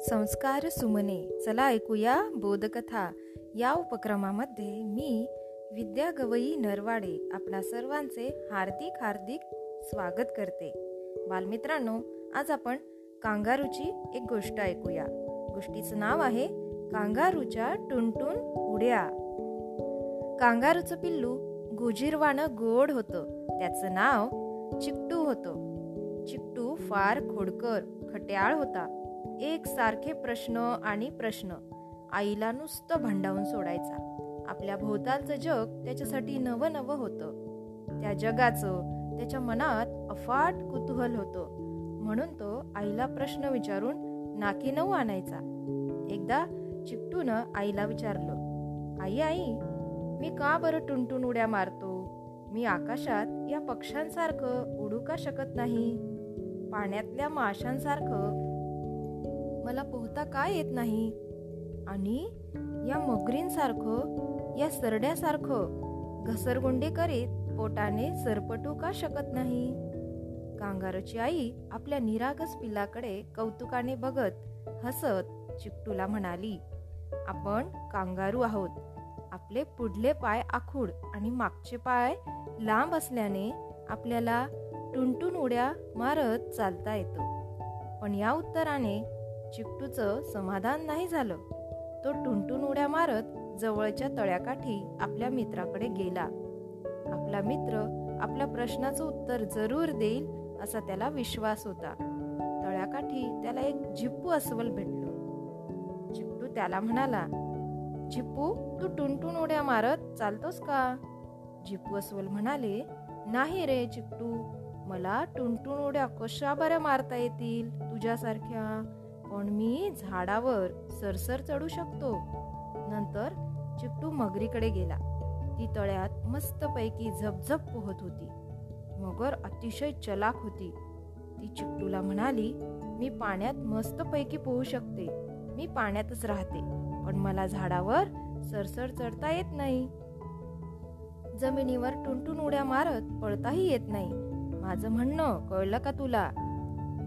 संस्कार सुमने. चला ऐकूया बोधकथा. या उपक्रमामध्ये मी विद्या गवई नरवाडे आपणा सर्वांचे हार्दिक हार्दिक स्वागत करते. बालमित्रांनो आज आपण कांगारूची एक गोष्ट ऐकूया. गोष्टीचं नाव आहे कांगारूच्या टुनटुन उड्या. कांगारूचं पिल्लू गुजीरवानं गोड होतं. त्याचं नाव चिकटू होतं. चिकटू फार खोडकर खट्याळ होता. एक सारखे प्रश्न आणि प्रश्न. आईला नुसतं भंडावून सोडायचा. आपल्या भोवतालचं जग त्याच्यासाठी नवं नवं होतं. त्या जगाचं त्याच्या मनात अफाट कुतूहल होतं. म्हणून तो आईला प्रश्न विचारून नाकी नऊ आणायचा. एकदा चिकटूनं आईला विचारलं आई आई मी का बरं टुनटुन उड्या मारतो? मी आकाशात या पक्ष्यांसारखं उडू का शकत नाही? पाण्यातल्या माशांसारखं मला पोहता का येत नाही? आणि या मगरींसारखं या सरड्यासारखं घसरगुंडे करीत पोटाने सरपटू का शकत नाही? कांगारूची आई आपल्या निरागस पिल्लाकडे कौतुकाने बघत हसत चिकटूला म्हणाली आपण कांगारू आहोत. आपले पुढले पाय आखूड आणि मागचे पाय लांब असल्याने आपल्याला टुनटुन उड्या मारत चालता येतं. पण या उत्तराने चिकटूचं समाधान नाही झालं. तो टुनटुन उड्या मारत जवळच्या तळ्याकाठी आपल्या मित्राकडे गेला. आपला मित्र आपल्या प्रश्नाचं उत्तर जरूर देईल असा त्याला विश्वास होता. तळ्याकाठी त्याला एक झिप्पू अस्वल भेटलं. चिपटू त्याला म्हणाला झिप्पू तू टुनटुन उड्या मारत चालतोस का? झिप्पू अस्वल म्हणाले नाही रे चिकटू. मला टुनटुन उड्या कशा बऱ्या मारता येतील तुझ्यासारख्या? पण मी झाडावर सरसर चढू शकतो. नंतर चिकटू मगरीकडे गेला. ती तळ्यात मस्तपैकी झपझप पोहत होती. मगर अतिशय चलाक होती. ती चिकटूला म्हणाली मी पाण्यात मस्तपैकी पोहू शकते. मी पाण्यातच राहते. पण मला झाडावर सरसर चढता येत नाही. जमिनीवर टुनटुन उड्या मारत पळताही येत नाही. माझं म्हणणं कळलं का तुला?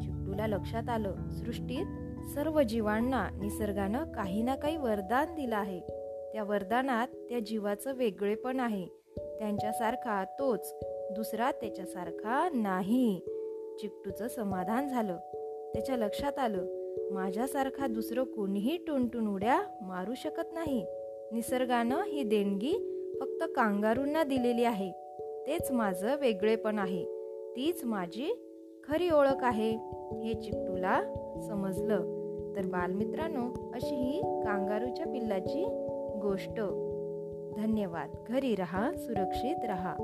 चिकटूला लक्षात आलं. सृष्टीत सर्व जीवांना निसर्गानं काही ना काही वरदान दिलं आहे. त्या वरदानात त्या जीवाचं वेगळेपण आहे. त्यांच्यासारखा तोच दुसरा त्याच्यासारखा नाही. चिकटूचं समाधान झालं. त्याच्या लक्षात आलं माझ्यासारखा दुसरं कोणीही टुनटुन उड्या मारू शकत नाही. निसर्गानं ही देणगी फक्त कांगारूंना दिलेली आहे. तेच माझं वेगळेपण आहे. तीच माझी खरी ओळख आहे. हे चिट्टूला समजलं. तर बालमित्रांनो अशी ही कांगारूच्या पिल्लाची गोष्ट. धन्यवाद. घरी रहा सुरक्षित रहा.